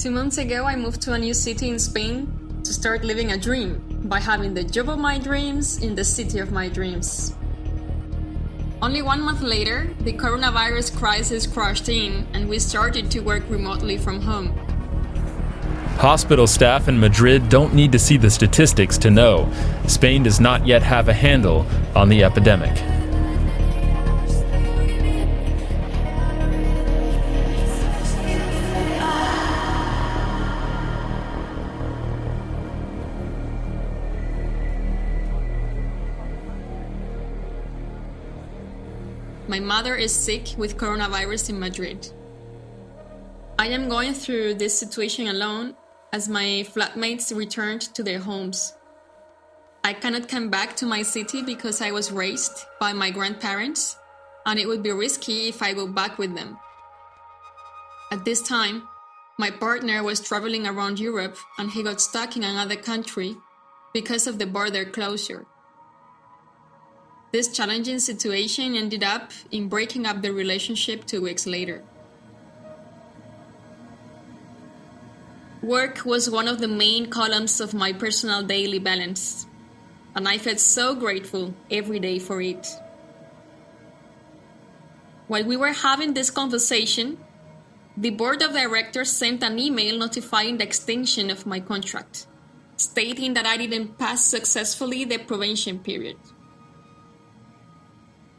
Two months ago, I moved to a new city in Spain to start living a dream by having the job of my dreams in the city of my dreams. Only one month later, the coronavirus crisis crashed in and we started to work remotely from home. Hospital staff in Madrid don't need to see the statistics to know Spain does not yet have a handle on the epidemic. My mother is sick with coronavirus in Madrid. I am going through this situation alone as my flatmates returned to their homes. I cannot come back to my city because I was raised by my grandparents, and it would be risky if I go back with them. At this time, my partner was traveling around Europe and he got stuck in another country because of the border closure. This challenging situation ended up in breaking up the relationship two weeks later. Work was one of the main columns of my personal daily balance, and I felt so grateful every day for it. While we were having this conversation, the board of directors sent an email notifying the extension of my contract, stating that I didn't pass successfully the probation period.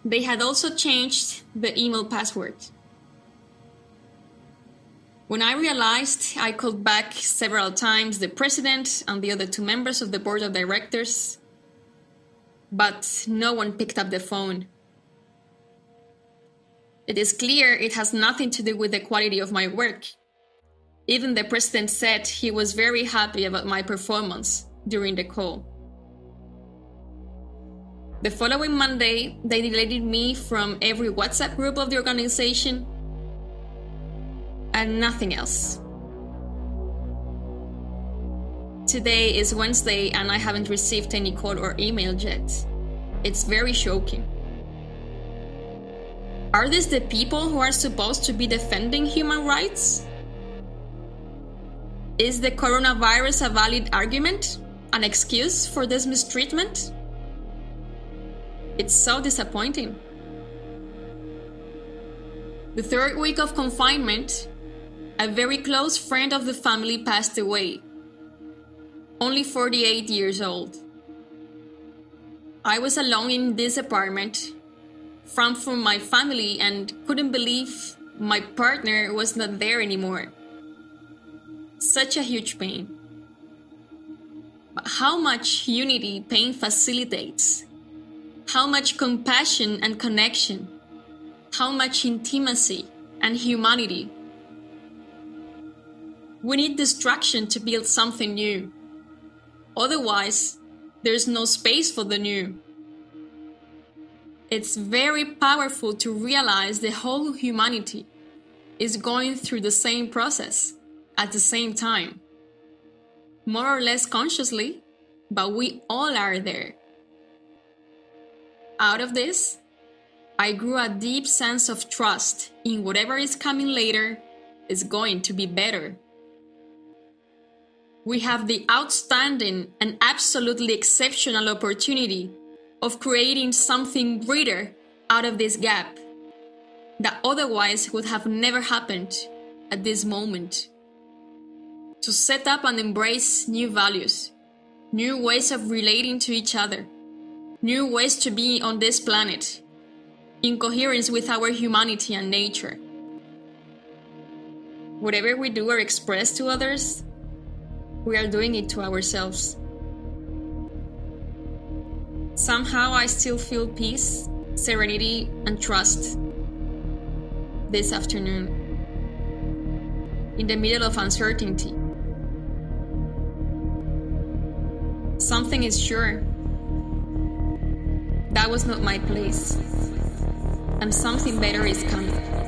They had also changed the email password. When I realized, I called back several times the president and the other two members of the board of directors, but no one picked up the phone. It is clear it has nothing to do with the quality of my work. Even the president said he was very happy about my performance during the call. The following Monday, they deleted me from every WhatsApp group of the organization and nothing else. Today is Wednesday and I haven't received any call or email yet. It's very shocking. Are these the people who are supposed to be defending human rights? Is the coronavirus a valid argument, an excuse for this mistreatment? It's so disappointing. The third week of confinement, a very close friend of the family passed away, only 48 years old. I was alone in this apartment, from from my family, and couldn't believe my partner was not there anymore. Such a huge pain. But how much unity pain facilitates how much compassion and connection, how much intimacy and humanity. We need destruction to build something new. Otherwise, there's no space for the new. It's very powerful to realize the whole humanity is going through the same process at the same time. More or less consciously, but we all are there. Out of this, I grew a deep sense of trust in whatever is coming later is going to be better. We have the outstanding and absolutely exceptional opportunity of creating something greater out of this gap that otherwise would have never happened at this moment. To set up and embrace new values, new ways of relating to each other new ways to be on this planet, in coherence with our humanity and nature. Whatever we do or express to others, we are doing it to ourselves. Somehow I still feel peace, serenity, and trust this afternoon in the middle of uncertainty. Something is sure that was not my place. And something better is coming.